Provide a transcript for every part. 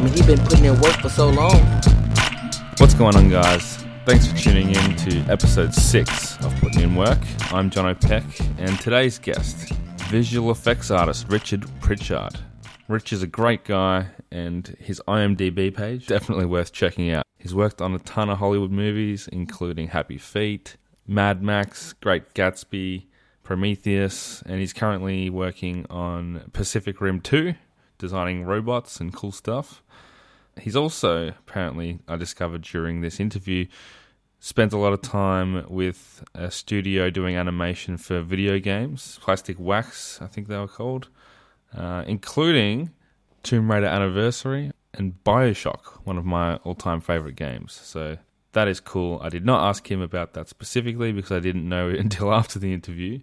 I mean, he been putting in work for so long. What's going on, guys? Thanks for tuning in to episode six of Putting In Work. I'm John O'Peck, and today's guest, visual effects artist Richard Pritchard. Rich is a great guy, and his IMDb page definitely worth checking out. He's worked on a ton of Hollywood movies, including Happy Feet, Mad Max, Great Gatsby, Prometheus, and he's currently working on Pacific Rim 2, designing robots and cool stuff. He's also, apparently, I discovered during this interview, spent a lot of time with a studio doing animation for video games, Plastic Wax, I think they were called, uh, including Tomb Raider Anniversary and Bioshock, one of my all time favorite games. So that is cool. I did not ask him about that specifically because I didn't know until after the interview,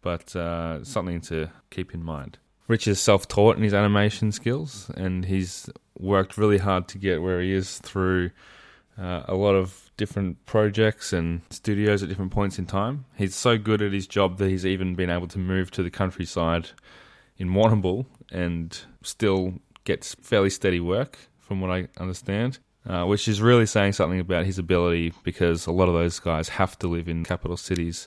but uh, something to keep in mind. Rich is self taught in his animation skills, and he's worked really hard to get where he is through uh, a lot of different projects and studios at different points in time. He's so good at his job that he's even been able to move to the countryside in Warrnambool and still gets fairly steady work, from what I understand. Uh, which is really saying something about his ability because a lot of those guys have to live in capital cities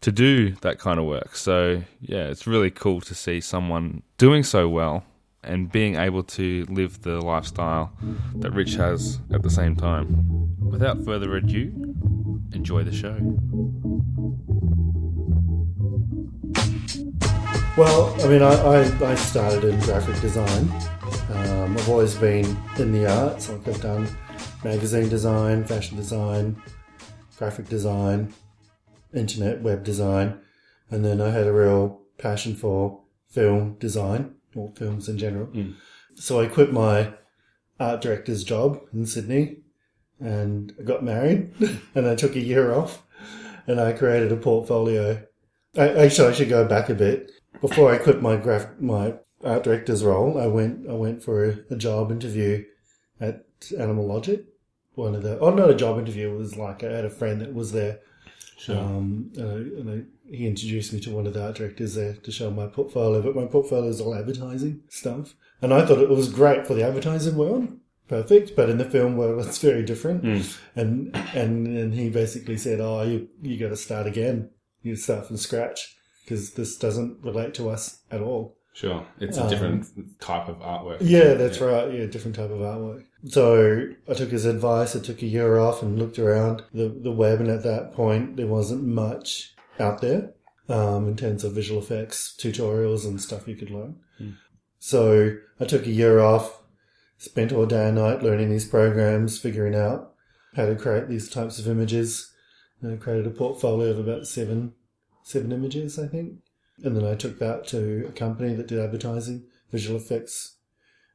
to do that kind of work. So, yeah, it's really cool to see someone doing so well and being able to live the lifestyle that Rich has at the same time. Without further ado, enjoy the show. Well, I mean, I, I, I started in graphic design. Um, I've always been in the arts. Like I've done magazine design, fashion design, graphic design, internet web design, and then I had a real passion for film design or films in general. Hmm. So I quit my art director's job in Sydney and I got married and I took a year off and I created a portfolio. I, actually, I should go back a bit. Before I quit my graph, my art director's role, I went I went for a, a job interview at Animal Logic. One of the oh not a job interview it was like I had a friend that was there, um, and, I, and I, he introduced me to one of the art directors there to show my portfolio. But my portfolio is all advertising stuff, and I thought it was great for the advertising world, perfect. But in the film world, it's very different. And and and he basically said, "Oh, you you got to start again. You start from scratch." Because this doesn't relate to us at all. Sure, it's a different type of artwork. Yeah, that's right. Yeah, different type of artwork. So I took his advice. I took a year off and looked around the, the web, and at that point, there wasn't much out there um, in terms of visual effects tutorials and stuff you could learn. So I took a year off, spent all day and night learning these programs, figuring out how to create these types of images. And I created a portfolio of about seven seven images, I think. And then I took that to a company that did advertising, visual effects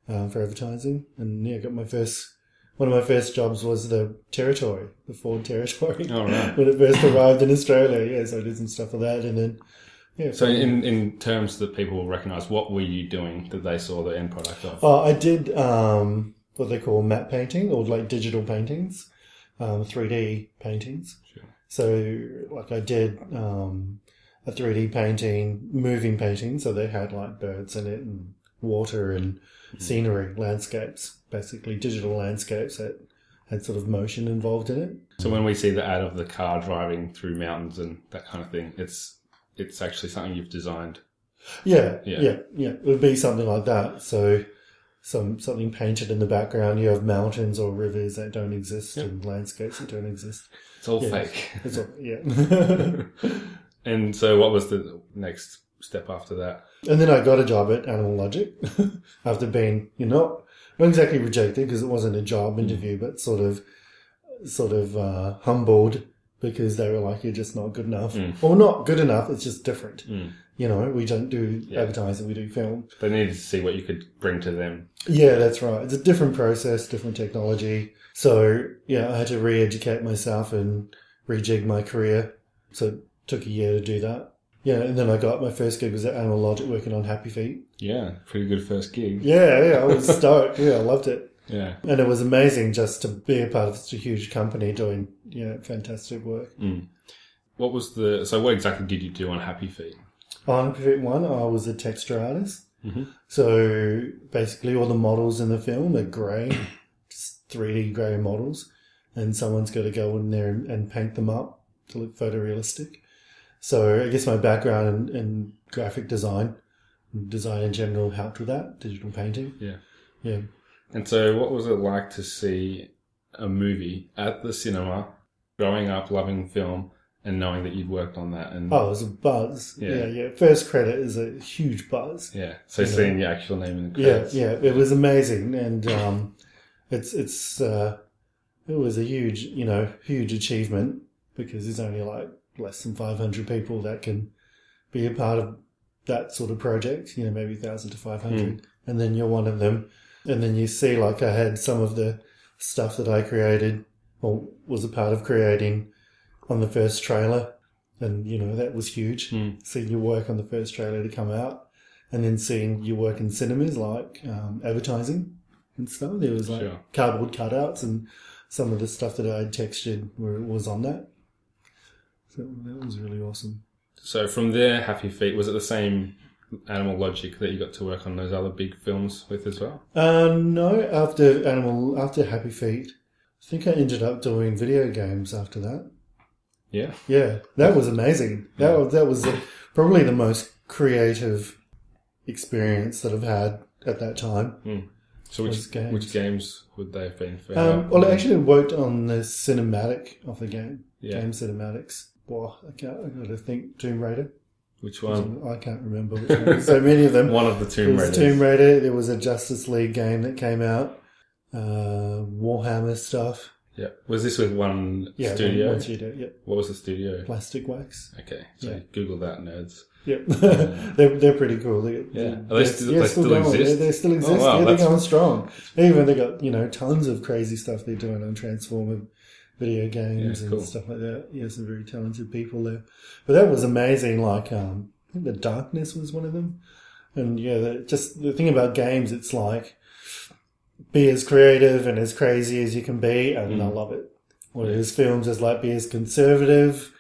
uh, for advertising. And yeah, I got my first, one of my first jobs was the Territory, the Ford Territory. Oh, right. when it first arrived in Australia. Yeah, so I did some stuff with that. And then, yeah. So, in, in terms that people will recognise, what were you doing that they saw the end product of? Oh, I did um, what they call matte painting or like digital paintings, um, 3D paintings. Sure. So, like, I did um, a 3D painting, moving painting. So they had like birds in it and water and mm-hmm. scenery, landscapes, basically digital landscapes that had sort of motion involved in it. So when we see the ad of the car driving through mountains and that kind of thing, it's it's actually something you've designed. Yeah, Yeah. yeah, yeah, It would be something like that. So some something painted in the background. You have mountains or rivers that don't exist and landscapes that don't exist. It's all Yeah. fake. It's all, yeah. And so, what was the next step after that? and then I got a job at Animal Logic after being, you know, not exactly rejected because it wasn't a job hmm. interview, but sort of, sort of uh, humbled because they were like, "You're just not good enough," hmm. or not good enough. It's just different. Hmm. You know, we don't do advertising; we do film. They needed to see what you could bring to them. Yeah, that's right. It's a different process, different technology. So yeah, I had to re-educate myself and rejig my career. So took a year to do that. Yeah, and then I got my first gig was at Animal Logic working on Happy Feet. Yeah, pretty good first gig. Yeah, yeah, I was stoked. Yeah, I loved it. Yeah. And it was amazing just to be a part of such a huge company doing, you know, fantastic work. Mm. What was the? So, what exactly did you do on Happy Feet? On Happy Feet 1, I was a texture artist. Mm-hmm. So basically, all the models in the film are grey, just 3D grey models, and someone's got to go in there and, and paint them up to look photorealistic. So I guess my background in, in graphic design, and design in general, helped with that. Digital painting, Yeah. yeah. And so, what was it like to see a movie at the cinema, growing up loving film, and knowing that you'd worked on that? And Oh, it was a buzz. Yeah. Yeah, yeah. First credit is a huge buzz. yeah, so seeing your actual name in the credits. Yeah, yeah, it was amazing, and um, it's it's uh, it was a huge, you know, huge achievement because there's only like less than 500 people that can be a part of that sort of project. You know, maybe thousand to 500, and then you're one of them, and then you see like I had some of the stuff that I created or was a part of creating on the first trailer, and you know that was huge. Mm. Seeing your work on the first trailer to come out and then seeing your work in cinemas like um, advertising and stuff. There was like Sure. cardboard cutouts and some of the stuff that I'd textured where it was on that. So that was really awesome. So from there, Happy Feet was it the same Animal Logic that you got to work on those other big films with as well? Uh, no, after Animal, after Happy Feet, I think I ended up doing video games after that. Yeah, Yeah, that was amazing. That was, that was probably the most creative experience that I've had at that time. So which games. which games would they have been for? Um, well, I actually worked on the cinematic of the game. Yeah. Game cinematics. Well, I can't. I got to think. Tomb Raider. which one? I can't remember. Which one. so many of them. One of the Tomb Raiders. Tomb Raider. There was a Justice League game that came out. Uh, Warhammer stuff. Yeah, was this with one Yeah, studio? One, one studio. Yep. What was the studio? Plastic Wax. Okay, so Yeah. Google that, nerds. Yep. they're, they're pretty cool. They, Yeah. Are they still- yeah, they still going. exist? They, they still exist. wow, yeah, they're going strong. Even they got you know tons of crazy stuff they're doing on Transformer video games Yeah, and cool. stuff like that. Yeah, some very talented people there. But that was amazing. Like um, I think the Darkness was one of them. And yeah, the, just the thing about games, it's like be as creative and as crazy as you can be, and I Mm. love it. Whereas films is like be as conservative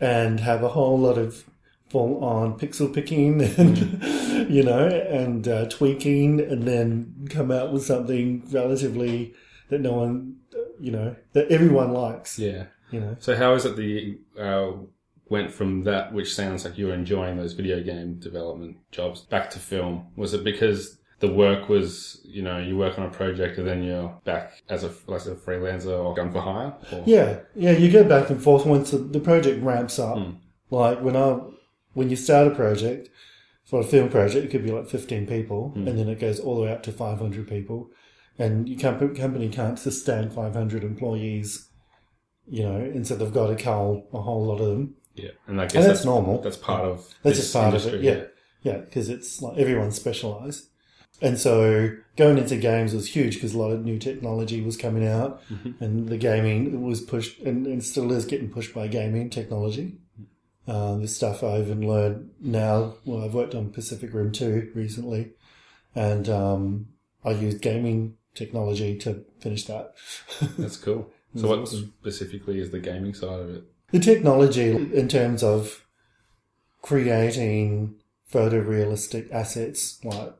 and have a whole lot of full on pixel picking and you know and uh, tweaking, and then come out with something relatively that no one, you know, that everyone likes. Yeah. You know. So how is it that you uh, went from that, which sounds like you were enjoying those video game development jobs, back to film? Was it because the work was, you know, you work on a project and then you're back as a as a freelancer or gun for hire? Or? Yeah, yeah, you go back and forth once the, the project ramps up. Like when I, when you start a project, for a film project, it could be like 15 people, and then it goes all the way up to 500 people. And your comp- company can't sustain 500 employees, you know, and so they've got to cull a whole lot of them. Yeah, and I guess And that's, that's normal. That's part of That's this just part of it, yeah. Yeah, because it's like everyone's specialized. And so going into games was huge because a lot of new technology was coming out and the gaming was pushed and, and still is getting pushed by gaming technology. Uh, the stuff I even learned now, well, I've worked on Pacific Rim 2 recently and um, I used gaming technology to finish that. That's cool. So what awesome. specifically is the gaming side of it? The technology in terms of creating photorealistic assets like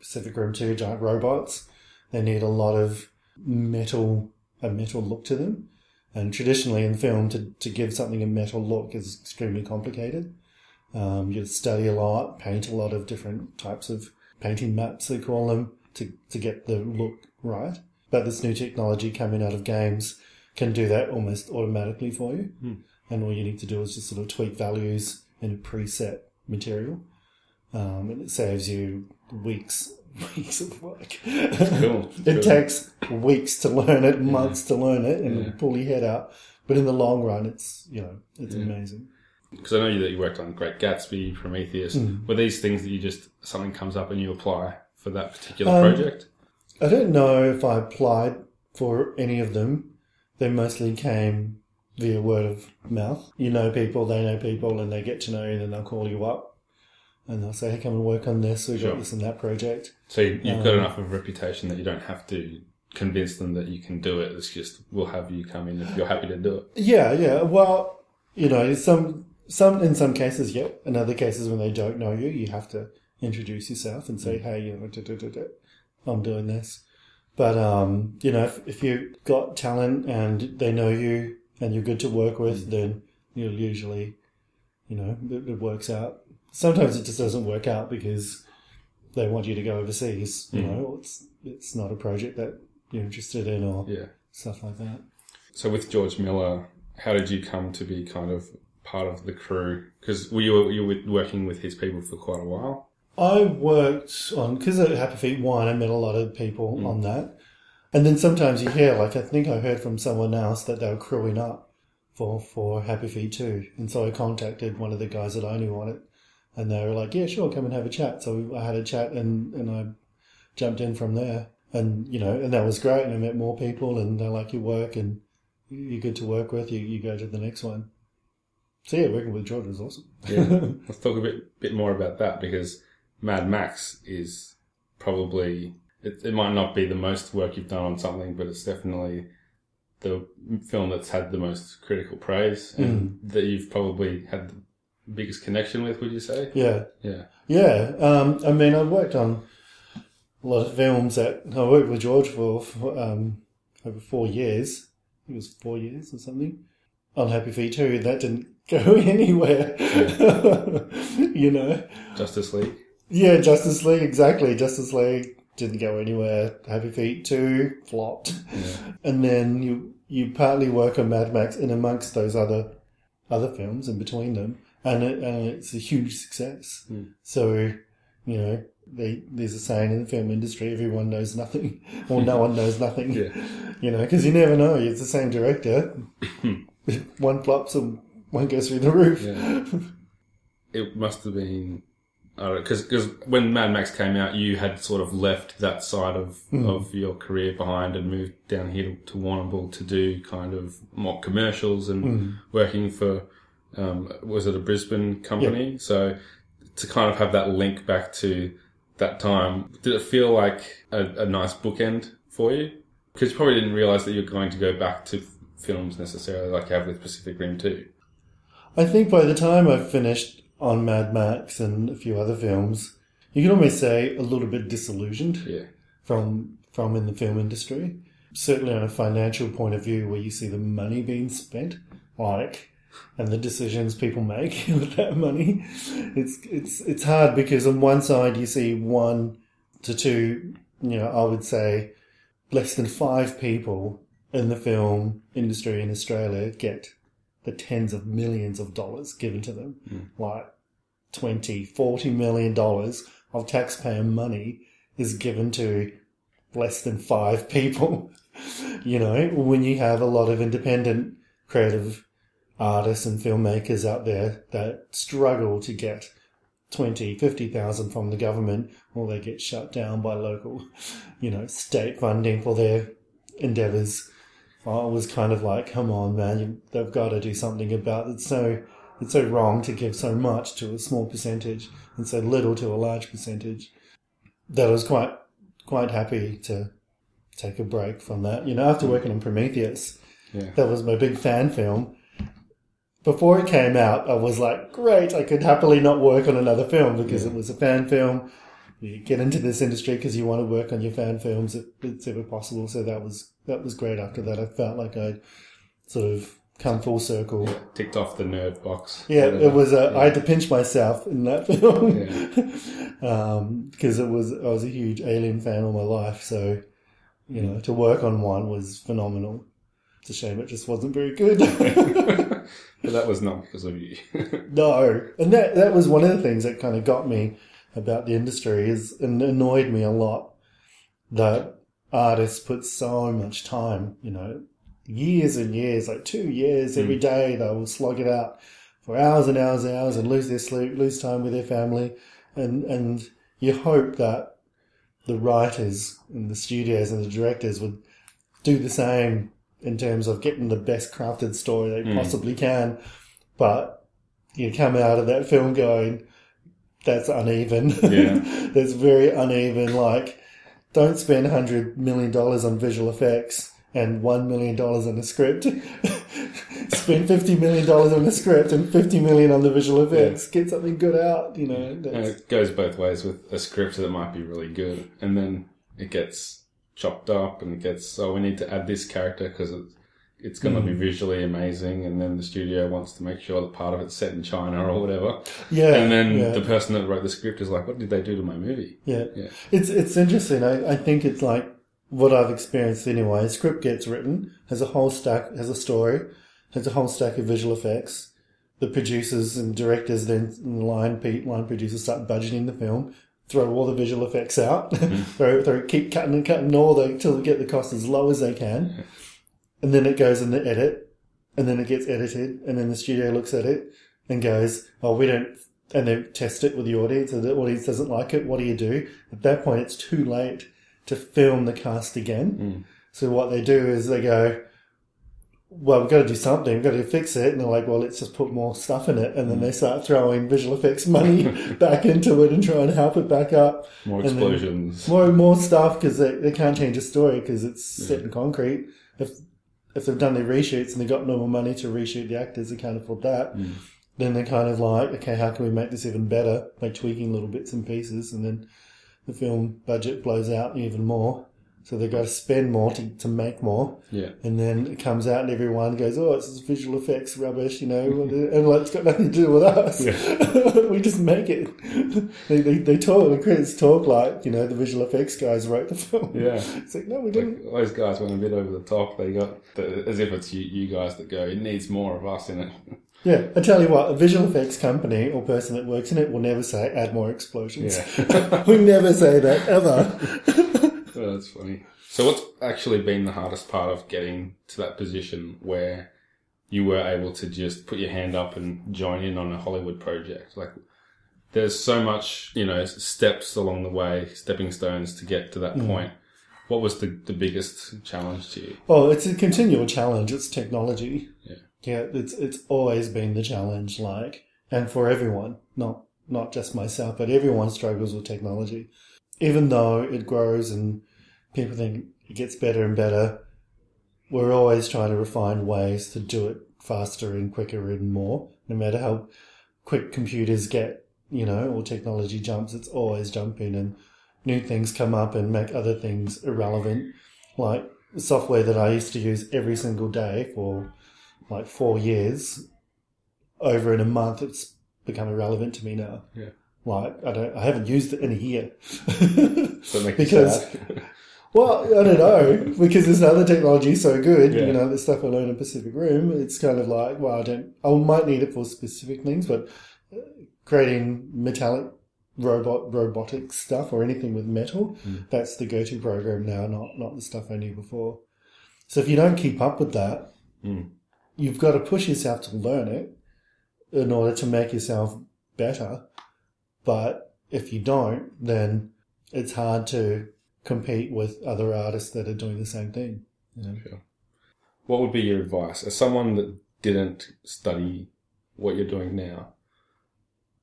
Pacific Rim 2 giant robots, they need a lot of metal, a metal look to them. And traditionally in film, to, to give something a metal look is extremely complicated. Um, you study a lot, paint a lot of different types of painting maps, they call them, to, to get the look right. But this new technology coming out of games can do that almost automatically for you. And all you need to do is just sort of tweak values in a preset material. Um, and it saves you weeks, weeks of work. Cool, it cool. takes weeks to learn it, months to learn it, and Yeah. pull your head out. But in the long run, it's you know it's amazing. Because I know you that you worked on Great Gatsby, Prometheus. Hmm. Were these things that you just something comes up and you apply for that particular Um, project? I don't know if I applied for any of them. They mostly came via word of mouth. You know people, they know people, and they get to know you, and then they'll call you up. And they'll say, hey, come and work on this. We've Sure. got this and that project. So you- you've um, got enough of a reputation that you don't have to convince them that you can do it. It's just we'll have you come in if you're happy to do it. Yeah, yeah. Well, you know, some some in some cases, yeah. In other cases, when they don't know you, you have to introduce yourself and say, mm. hey, you know, da, da, da, I'm doing this. But, um, you know, if, if you've got talent and they know you and you're good to work with, mm. then you'll usually, you know, it, it works out. Sometimes it just doesn't work out because they want you to go overseas, you mm. know, or it's, it's not a project that you're interested in or Yeah. stuff like that. So with George Miller, how did you come to be kind of part of the crew? Because were you, you were working with his people for quite a while? I worked on because at Happy Feet 1, I met a lot of people mm. on that, and then sometimes you hear like I think I heard from someone else that they were crewing up for for Happy Feet 2, and so I contacted one of the guys that I knew on it, and they were like, "Yeah, sure, come and have a chat." So I had a chat, and and I jumped in from there, and you know, and that was great, and I met more people, and they like your work, and you're good to work with. You you go to the next one. So yeah, working with George was awesome. Yeah. Let's talk a bit bit more about that because Mad Max is probably it, it might not be the most work you've done on something, but it's definitely the film that's had the most critical praise and that you've probably had the biggest connection with. Would you say? yeah. Yeah. Yeah, um, I mean, I've worked on a lot of films that I worked with George for, um, over four years. It was four years or something. On Happy Feet 2, that didn't go anywhere. you know? Justice League. Yeah, Justice League, exactly. Justice League didn't go anywhere. Happy Feet 2 flopped. And then you, you partly work on Mad Max in amongst those other other films in between them. And, it, and it's a huge success. Hmm. So, you know, they, there's a saying in the film industry, everyone knows nothing, or no one knows nothing. Yeah. You know, because you never know. It's the same director. one flops and one goes through the roof. Yeah. it must have been because because when Mad Max came out, you had sort of left that side of of your career behind and moved down here to Warrnambool to do kind of mock commercials and working for um, was it a Brisbane company? So to kind of have that link back to that time, did it feel like a, a nice bookend for you? Because you probably didn't realize that you're going to go back to films necessarily like you have with Pacific Rim 2. I think by the time I finished on Mad Max and a few other films, you can almost say a little bit disillusioned Yeah. from from in the film industry. Certainly on a financial point of view, where you see the money being spent, like, and the decisions people make with that money, it's it's it's hard because on one side you see one to two, you know, I would say less than five people in the film industry in Australia get the tens of millions of dollars given to them. Hmm. Like 20, 40 million dollars of taxpayer money is given to less than five people. you know, when you have a lot of independent creative artists and filmmakers out there that struggle to get 20, 50,000 from the government or they get shut down by local, you know, state funding for their endeavors. I was kind of like, come on, man, you, they've got to do something about it. So it's so wrong to give so much to a small percentage and so little to a large percentage. That I was quite quite happy to take a break from that. You know, after hmm. working on Prometheus, Yeah. that was my big fan film. Before it came out, I was like, great, I could happily not work on another film because it was a fan film. You get into this industry because you want to work on your fan films if it's ever possible. So that was that was great. After that, I felt like I'd sort of come full circle. ticked off the nerd box. Yeah, it was. Uh, I had to pinch myself in that film Yeah. because it was. I was a huge Alien fan all my life, so you know to work on one was phenomenal. It's a shame it just wasn't very good. but that was not because of you. no, and that that was one of the things that kind of got me about the industry is and annoyed me a lot that artists put so much time, you know, years and years, like two years hmm. every day, they will slog it out for hours and hours and hours and lose their sleep, lose time with their family, and and you hope that the writers and the studios and the directors would do the same in terms of getting the best crafted story they hmm. possibly can, but you come out of that film going, that's uneven. Yeah. that's very uneven. Like, don't spend hundred million dollars on visual effects and one million dollars on a script. spend fifty million dollars on the script and fifty million on the visual effects. Get something good out, you know. It goes both ways with a script that might be really good, and then it gets chopped up, and it gets oh we need to add this character because it's it's going to be hmm. visually amazing, and then the studio wants to make sure that part of it's set in China or whatever, yeah, and then yeah. the person that wrote the script is like, what did they do to my movie? Yeah. Yeah. It's it's interesting. I, I think it's like what I've experienced anyway. A script gets written, has a whole stack, has a story, has a whole stack of visual effects. The producers and directors then line line producers start budgeting the film, throw all the visual effects out, mm-hmm. throw, throw keep cutting and cutting all the till they get the cost as low as they can, and then it goes in the edit, and then it gets edited, and then the studio looks at it and goes, "Oh, we don't." And they test it with the audience, and the audience doesn't like it. What do you do? At that point, it's too late to film the cast again. Hmm. So what they do is they go, "Well, we've got to do something. We've got to fix it." And they're like, "Well, let's just put more stuff in it." And then hmm. they start throwing visual effects money back into it and try and help it back up. More And explosions. More more stuff because they, they can't change a story because it's set in concrete. If if they've done their reshoots and they've got no more money to reshoot the actors, they can't afford that. Mm. Then they're kind of like, okay, how can we make this even better by tweaking little bits and pieces? And then the film budget blows out even more. So they've got to spend more to, to make more. yeah. And then it comes out and everyone goes, oh, it's visual effects rubbish, you know, and like, it's got nothing to do with us. we just make it. they, they, they talk, the critics talk like, you know, the visual effects guys wrote the film. Yeah. It's like, no, we didn't. Like, those guys went a bit over the top. They got the, as if it's you, you guys that go. It needs more of us in it. Yeah, I tell you what, a visual effects company or person that works in it will never say add more explosions. Yeah. we never say that ever. Oh, that's funny. So, what's actually been the hardest part of getting to that position where you were able to just put your hand up and join in on a Hollywood project? Like, there's so much, you know, steps along the way, stepping stones to get to that mm. point. What was the, the biggest challenge to you? Well, it's a continual challenge. It's technology. Yeah. Yeah, it's it's always been the challenge, like, and for everyone, not not just myself, but everyone struggles with technology. Even though it grows and people think it gets better and better, we're always trying to refine ways to do it faster and quicker and more. No matter how quick computers get, you know, or technology jumps, it's always jumping and new things come up and make other things irrelevant. Like software that I used to use every single day for like four years, over in a month, it's become irrelevant to me now. Yeah. Like I don't, I haven't used it in a year. Does that make you because? well, I don't know because this other technology is so good. Yeah. You know, the stuff I learned in Pacific Rim. It's kind of like, well, I don't. I might need it for specific things, but uh, creating metallic robot robotic stuff or anything with metal, that's the go-to program now. Not not the stuff I knew before. So if you don't keep up with that, Mm. you've got to push yourself to learn it in order to make yourself better. But if you don't, then it's hard to compete with other artists that are doing the same thing. You know? What would be your advice as someone that didn't study what you're doing now?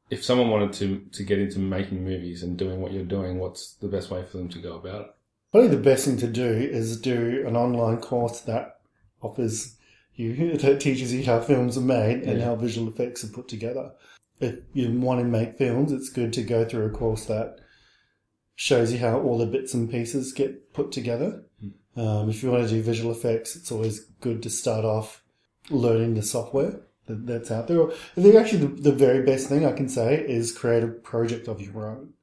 If someone wanted to to get into making movies and doing what you're doing, what's the best way for them to go about it? Probably the best thing to do is do an online course that offers you that teaches you how films are made and Yeah. how visual effects are put together. If you want to make films, it's good to go through a course that shows you how all the bits and pieces get put together. Um, if you want to do visual effects, it's always good to start off learning the software that, that's out there. I think actually the, the very best thing I can say is create a project of your own.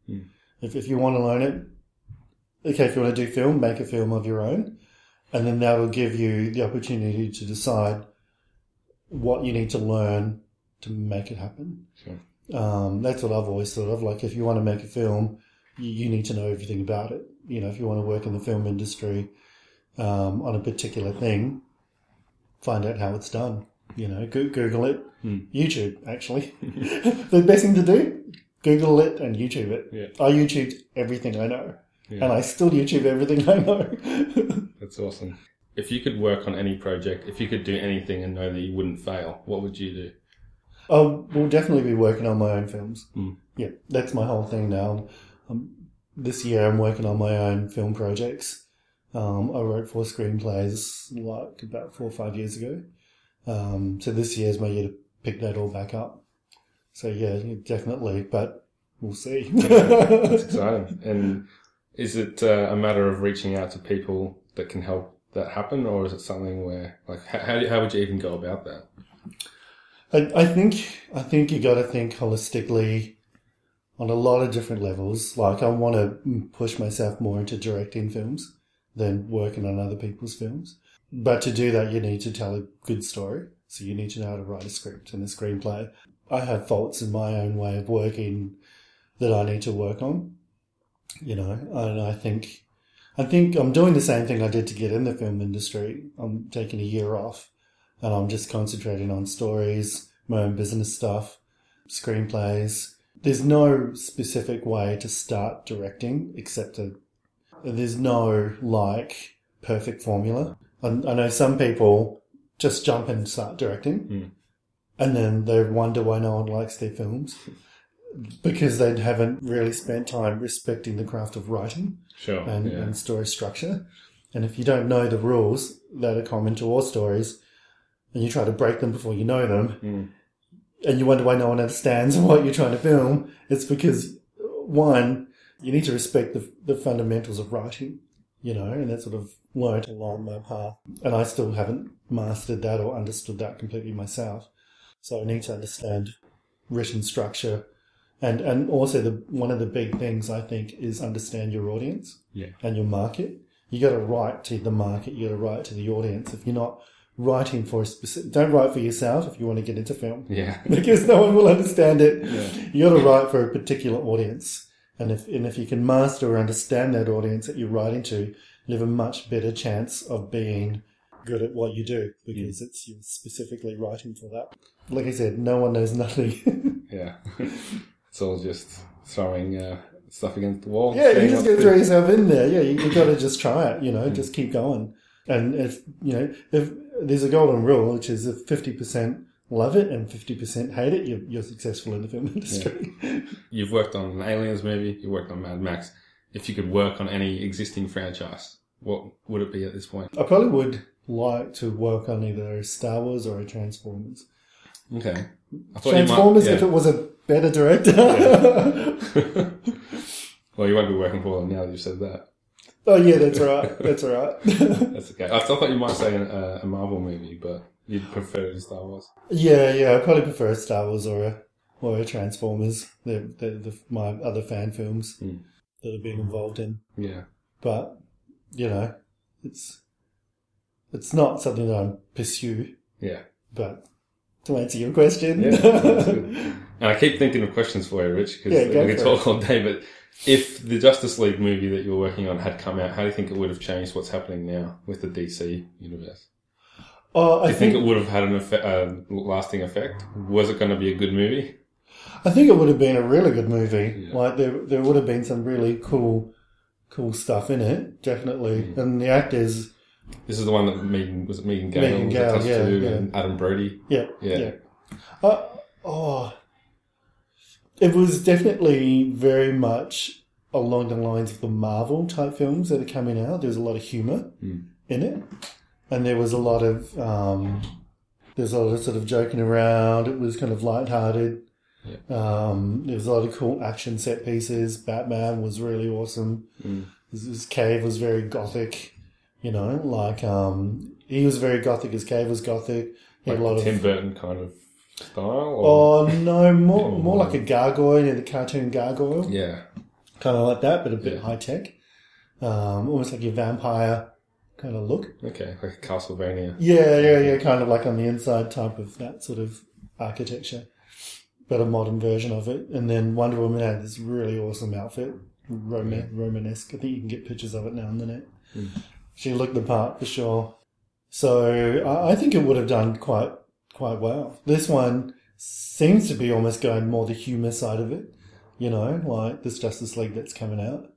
If, if you want to learn it, okay, if you want to do film, make a film of your own. And then that will give you the opportunity to decide what you need to learn to make it happen. Sure. Um, that's what I've always thought of. Like, if you want to make a film, you, you need to know everything about it. You know, if you want to work in the film industry um, on a particular thing, find out how it's done. You know, go- Google it. YouTube, actually. the best thing to do, Google it and YouTube it. Yeah. I YouTubed everything I know. Yeah. And I still YouTube everything I know. That's awesome. If you could work on any project, if you could do anything and know that you wouldn't fail, what would you do? I will definitely be working on my own films. Mm. Yeah, that's my whole thing now. Um, this year I'm working on my own film projects. Um, I wrote four screenplays like about four or five years ago. Um, so this year is my year to pick that all back up. So yeah, definitely, but we'll see. That's exciting. And is it uh, a matter of reaching out to people that can help that happen, or is it something where, like, how, how, how would you even go about that? I, I think I think you got to think holistically on a lot of different levels. Like I want to push myself more into directing films than working on other people's films. But to do that, you need to tell a good story. So you need to know how to write a script and a screenplay. I have faults in my own way of working that I need to work on. You know, and I think I think I'm doing the same thing I did to get in the film industry. I'm taking a year off and I'm just concentrating on stories, my own business stuff, screenplays. There's no specific way to start directing except to, there's no like perfect formula. I, I know some people just jump and start directing Mm. and then they wonder why no one likes their films because they haven't really spent time respecting the craft of writing Sure. and, yeah. and story structure. And if you don't know the rules that are common to all stories, and you try to break them before you know them, Mm. And you wonder why no one understands what you're trying to film, it's because one, you need to respect the, the fundamentals of writing, you know, and that sort of learnt along my path. And I still haven't mastered that or understood that completely myself. So I need to understand written structure. And, and also the, one of the big things I think is understand your audience Yeah. and your market. You got to write to the market. You got to write to the audience. If you're not writing for a specific, don't write for yourself if you want to get into film Yeah. because no one will understand it. Yeah. You got to write for a particular audience, and if and if you can master or understand that audience that you're writing to, you have a much better chance of being good at what you do because it's you're specifically writing for that. Like I said, no one knows nothing. Yeah. it's all just throwing uh, stuff against the wall. yeah, you just got to throw yourself in there. Yeah, you, you got to just try it. You know, just keep going. And if you know, if there's a golden rule, which is if fifty percent love it and fifty percent hate it, you're, you're successful in the film industry. You've worked on an Aliens movie. You worked on Mad Max. If you could work on any existing franchise, what would it be at this point? I probably would like to work on either a Star Wars or a Transformers. Okay. I Transformers, might, if it was a better director. yeah. well, you won't be working for them now that you've said that. Oh yeah, that's right. That's all right. That's okay. I thought you might say an, uh, a Marvel movie, but you'd prefer to Star Wars. yeah, yeah. I probably prefer a Star Wars or a or a Transformers. They're, they're the, my other fan films Hmm. that I've been involved in. Yeah. But you know, it's it's not something that I pursue. Yeah. But to answer your question, Yeah. And I keep thinking of questions for you, Rich, because Yeah, we can talk all day. But if the Justice League movie that you're working on had come out, how do you think it would have changed what's happening now with the DC universe? oh, I Do you think, think it would have had an effect, uh, lasting effect? Was it going to be a good movie? I think it would have been a really good movie. Yeah. Like there, there would have been some really cool, cool stuff in it, definitely. Mm. And the actors, This is the one that Megan was it Megan Gale, Megan Gale, yeah, to, yeah. and Adam Brody. yeah, Yeah. yeah. Uh, oh, it was definitely very much along the lines of the Marvel type films that are coming out. There's a lot of humor Mm. in it, and there was a lot of um, there's a lot of sort of joking around. It was kind of lighthearted. Um, there was a lot of cool action set pieces. Batman was really awesome. Mm. His, his cave was very gothic. You know, like um, he was very gothic. His cave was gothic. He had Like a lot Tim of Burton kind of style. Or, Oh no, more more like a gargoyle, you know, the cartoon gargoyle, yeah. kind of like that, but a bit Yeah. high tech, um, almost like your vampire kind of look. Okay, like a Castlevania. Yeah, yeah, yeah, kind of like on the inside type of that sort of architecture, but a modern version of it. And then Wonder Woman had this really awesome outfit, Roman Romanesque. I think you can get pictures of it now on the net. Mm. She looked the part for sure. So I, I think it would have done quite quite well. This one seems to be almost going more the humour side of it. You know, like this Justice League that's coming out.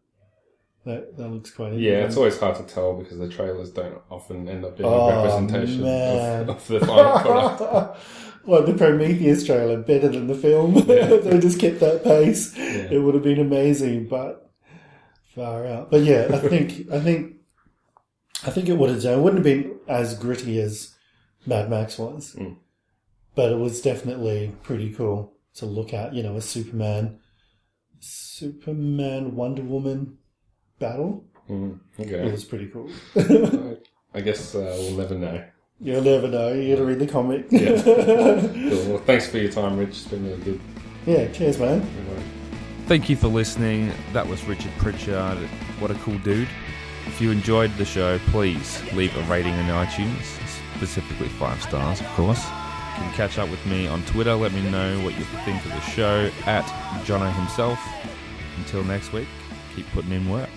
That that looks quite Yeah, it's always hard to tell because the trailers don't often end up being Oh, a representation of, of the final product. well, the Prometheus trailer better than the film. Yeah. they just kept that pace. Yeah. It would have been amazing, but far out. But yeah, I think I think I think it would have done. It wouldn't have been as gritty as Mad Max was. Mm. But it was definitely pretty cool to look at, you know, a Superman, Superman Wonder Woman battle. Mm, It was pretty cool. I guess uh, we'll never know. You'll never know. You gotta read the comic. Yeah. Cool. Well, thanks for your time, Rich. It's been really good. yeah, cheers, man. Thank you for listening. That was Richard Pritchard. What a cool dude. If you enjoyed the show, please leave a rating in iTunes, specifically five stars, of course. Can catch up with me on Twitter. Let me know what you think of the show at Jono himself. Until next week, keep putting in work.